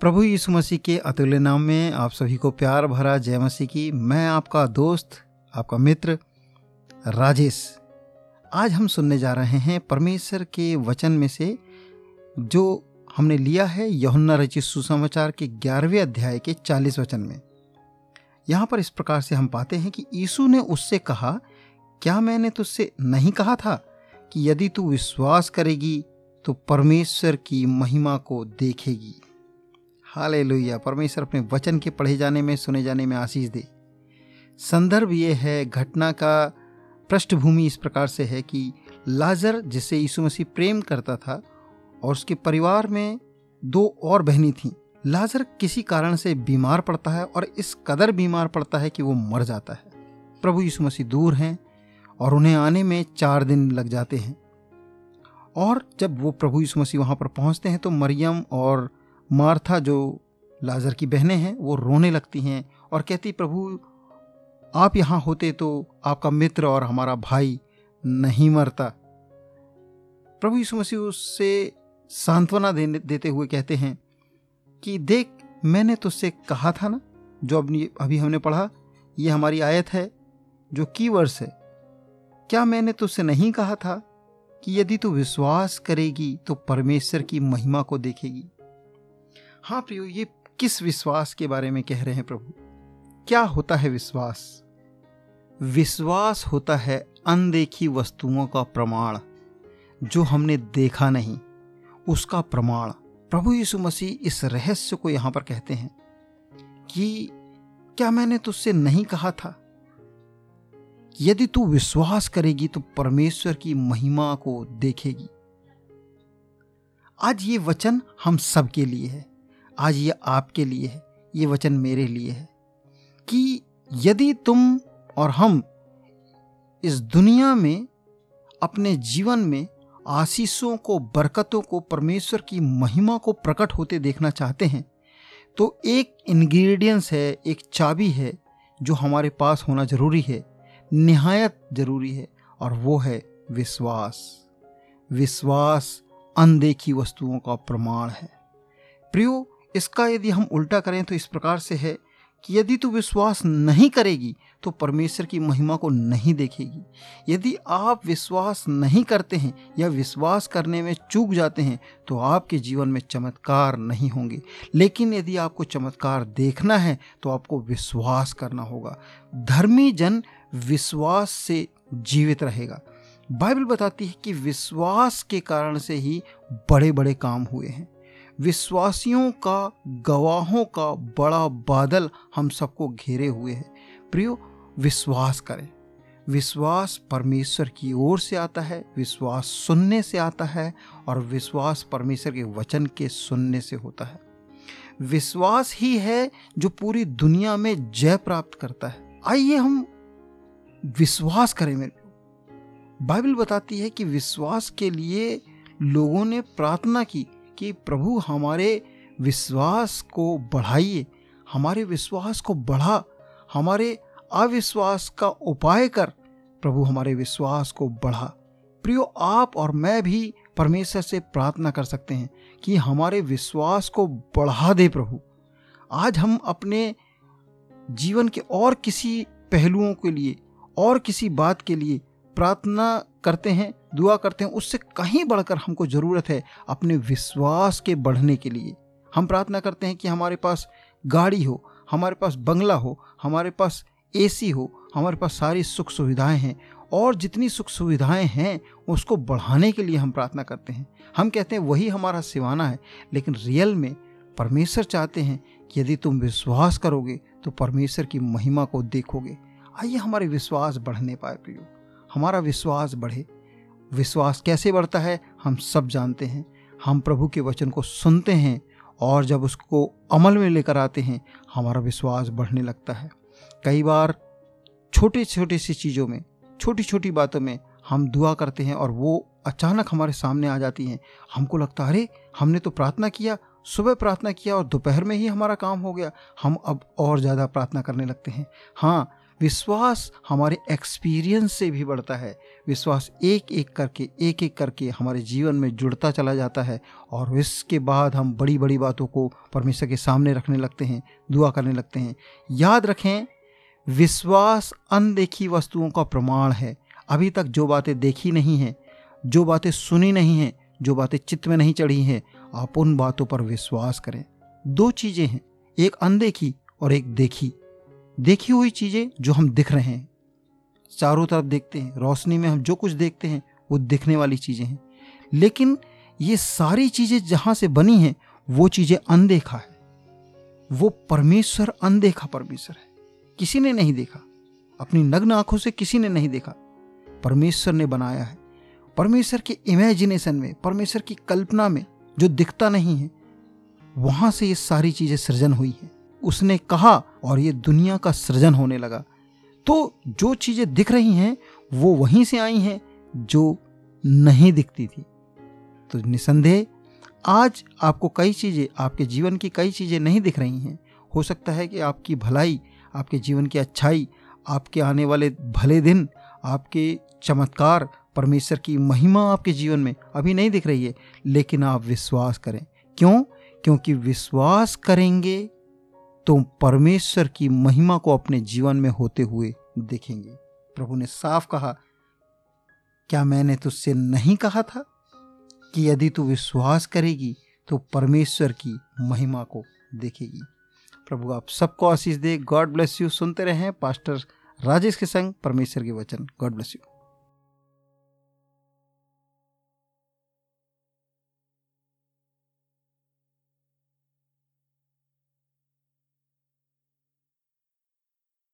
प्रभु यीशु मसीह के अतुल्य नाम में आप सभी को प्यार भरा जय मसीह की। मैं आपका दोस्त, आपका मित्र, राजेश। आज हम सुनने जा रहे हैं परमेश्वर के वचन में से जो हमने लिया है यहुन्ना रचित सुसमाचार के ग्यारहवें अध्याय के चालीस वचन में। यहाँ पर इस प्रकार से हम पाते हैं कि यीशु ने उससे कहा, क्या मैंने तुझसे नहीं कहा था कि यदि तू विश्वास करेगी तो परमेश्वर की महिमा को देखेगी? हाले लोहिया परमेश्वर अपने वचन के पढ़े जाने में, सुने जाने में आशीष दे। संदर्भ ये है, घटना का पृष्ठभूमि इस प्रकार से है कि लाजर जिसे यीशु मसीह प्रेम करता था और उसके परिवार में दो और बहनी थीं, लाजर किसी कारण से बीमार पड़ता है और इस कदर बीमार पड़ता है कि वो मर जाता है। प्रभु यीशु मसीह दूर हैं और उन्हें आने में चार दिन लग जाते हैं। और जब वो प्रभु यीशु मसीह वहाँ पर पहुँचते हैं तो मरियम और मार्था, जो लाजर की बहनें हैं, वो रोने लगती हैं और कहती, प्रभु, आप यहाँ होते तो आपका मित्र और हमारा भाई नहीं मरता। प्रभु यीशु मसीह उससे सांत्वना देने, देते हुए कहते हैं कि, देख, मैंने तुझसे कहा था ना, जो अभी अभी हमने पढ़ा, ये हमारी आयत है, जो की वर्ष है। क्या मैंने तुझसे नहीं कहा था कि यदि तू विश्वास करेगी तो परमेश्वर की महिमा को देखेगी? हाँ प्रियो, ये किस विश्वास के बारे में कह रहे हैं प्रभु? क्या होता है विश्वास? विश्वास होता है अनदेखी वस्तुओं का प्रमाण, जो हमने देखा नहीं, उसका प्रमाण। प्रभु यीशु मसीह इस रहस्य को यहाँ पर कहते हैं कि क्या मैंने तुझसे नहीं कहा था? यदि तू विश्वास करेगी तो परमेश्वर की महिमा को देखेगी। आज ये वचन हम सबके लिए है। आज ये आपके लिए है, ये वचन मेरे लिए है, कि यदि तुम और हम इस दुनिया में, अपने जीवन में आशीषों को, बरकतों को, परमेश्वर की महिमा को प्रकट होते देखना चाहते हैं तो एक इंग्रेडिएंट्स है, एक चाबी है, जो हमारे पास होना ज़रूरी है, निहायत ज़रूरी है, और वो है विश्वास। विश्वास अनदेखी वस्तुओं का प्रमाण है। प्रियो इसका यदि हम उल्टा करें तो इस प्रकार से है कि यदि तू विश्वास नहीं करेगी तो परमेश्वर की महिमा को नहीं देखेगी। यदि आप विश्वास नहीं करते हैं या विश्वास करने में चूक जाते हैं तो आपके जीवन में चमत्कार नहीं होंगे। लेकिन यदि आपको चमत्कार देखना है तो आपको विश्वास करना होगा। धर्मी जन विश्वास से जीवित रहेगा। बाइबल बताती है कि विश्वास के कारण से ही बड़े बड़े काम हुए हैं। विश्वासियों का, गवाहों का बड़ा बादल हम सबको घेरे हुए है। प्रियो, विश्वास करें। विश्वास परमेश्वर की ओर से आता है, विश्वास सुनने से आता है और विश्वास परमेश्वर के वचन के सुनने से होता है। विश्वास ही है जो पूरी दुनिया में जय प्राप्त करता है। आइए हम विश्वास करें मेरे बाइबल बताती है कि विश्वास के लिए लोगों ने प्रार्थना की। कि प्रभु हमारे विश्वास को बढ़ाइए, हमारे विश्वास को बढ़ा, हमारे अविश्वास का उपाय कर प्रभु हमारे विश्वास को बढ़ा। प्रियो, आप और मैं भी परमेश्वर से प्रार्थना कर सकते हैं कि हमारे विश्वास को बढ़ा दे प्रभु। आज हम अपने जीवन के और किसी पहलुओं के लिए, और किसी बात के लिए प्रार्थना करते हैं, दुआ करते हैं, उससे कहीं बढ़कर हमको ज़रूरत है अपने विश्वास के बढ़ने के लिए। हम प्रार्थना करते हैं कि हमारे पास गाड़ी हो, हमारे पास बंगला हो, हमारे पास एसी हो, हमारे पास सारी सुख सुविधाएँ हैं और जितनी सुख सुविधाएँ हैं, उसको बढ़ाने के लिए हम प्रार्थना करते हैं। हम कहते हैं, वही हमारा सिवाना है। लेकिन रियल में परमेश्वर चाहते हैं कि यदि तुम विश्वास करोगे तो परमेश्वर की महिमा को देखोगे। आइए हमारे विश्वास बढ़ने पाए, प्रियो। हमारा विश्वास बढ़े। विश्वास कैसे बढ़ता है, हम सब जानते हैं। हम प्रभु के वचन को सुनते हैं और जब उसको अमल में लेकर आते हैं, हमारा विश्वास बढ़ने लगता है। कई बार छोटी छोटी सी चीज़ों में छोटी छोटी बातों में हम दुआ करते हैं और वो अचानक हमारे सामने आ जाती हैं। हमको लगता है अरे, हमने तो प्रार्थना किया, सुबह प्रार्थना किया और दोपहर में ही हमारा काम हो गया। हम अब और ज़्यादा प्रार्थना करने लगते हैं। हाँ विश्वास हमारे एक्सपीरियंस से भी बढ़ता है। विश्वास एक एक करके, एक एक करके हमारे जीवन में जुड़ता चला जाता है और इसके बाद हम बड़ी बड़ी बातों को परमेश्वर के सामने रखने लगते हैं, दुआ करने लगते हैं। याद रखें, विश्वास अनदेखी वस्तुओं का प्रमाण है। अभी तक जो बातें देखी नहीं हैं, जो बातें सुनी नहीं हैं, जो बातें चित्त में नहीं चढ़ी हैं, आप उन बातों पर विश्वास करें। दो चीज़ें हैं, एक अनदेखी और एक देखी। देखी हुई चीज़ें जो हम दिख रहे हैं। चारों तरफ़ देखते हैं, रोशनी में हम जो कुछ देखते हैं, वो दिखने वाली चीज़ें हैं। लेकिन ये सारी चीज़ें जहाँ से बनी हैं, वो चीज़ें अनदेखा है। वो परमेश्वर अनदेखा परमेश्वर है। किसी ने नहीं देखा। अपनी नग्न आँखों से किसी ने नहीं देखा। परमेश्वर ने बनाया है। परमेश्वर के इमेजिनेशन में, परमेश्वर की कल्पना में जो दिखता नहीं है, वहाँ से ये सारी चीज़ें सृजन हुई हैं। उसने कहा और ये दुनिया का सृजन होने लगा। तो जो चीज़ें दिख रही हैं, वो वहीं से आई हैं, जो नहीं दिखती थी। तो निसंदेह, आज आपको कई चीज़ें, आपके जीवन की कई चीज़ें नहीं दिख रही हैं। हो सकता है कि आपकी भलाई, आपके जीवन की अच्छाई, आपके आने वाले भले दिन, आपके चमत्कार, परमेश्वर की महिमा आपके जीवन में अभी नहीं दिख रही है। लेकिन आप विश्वास करें। क्यों? क्योंकि विश्वास करेंगे तो परमेश्वर की महिमा को अपने जीवन में होते हुए देखेंगे। प्रभु ने साफ़ कहा, क्या मैंने तुझसे नहीं कहा था कि यदि तू विश्वास करेगी तो परमेश्वर की महिमा को देखेगी? प्रभु, आप सबको आशीष दे। God bless you. सुनते रहें। पास्टर राजेश के संग परमेश्वर के वचन। God bless you.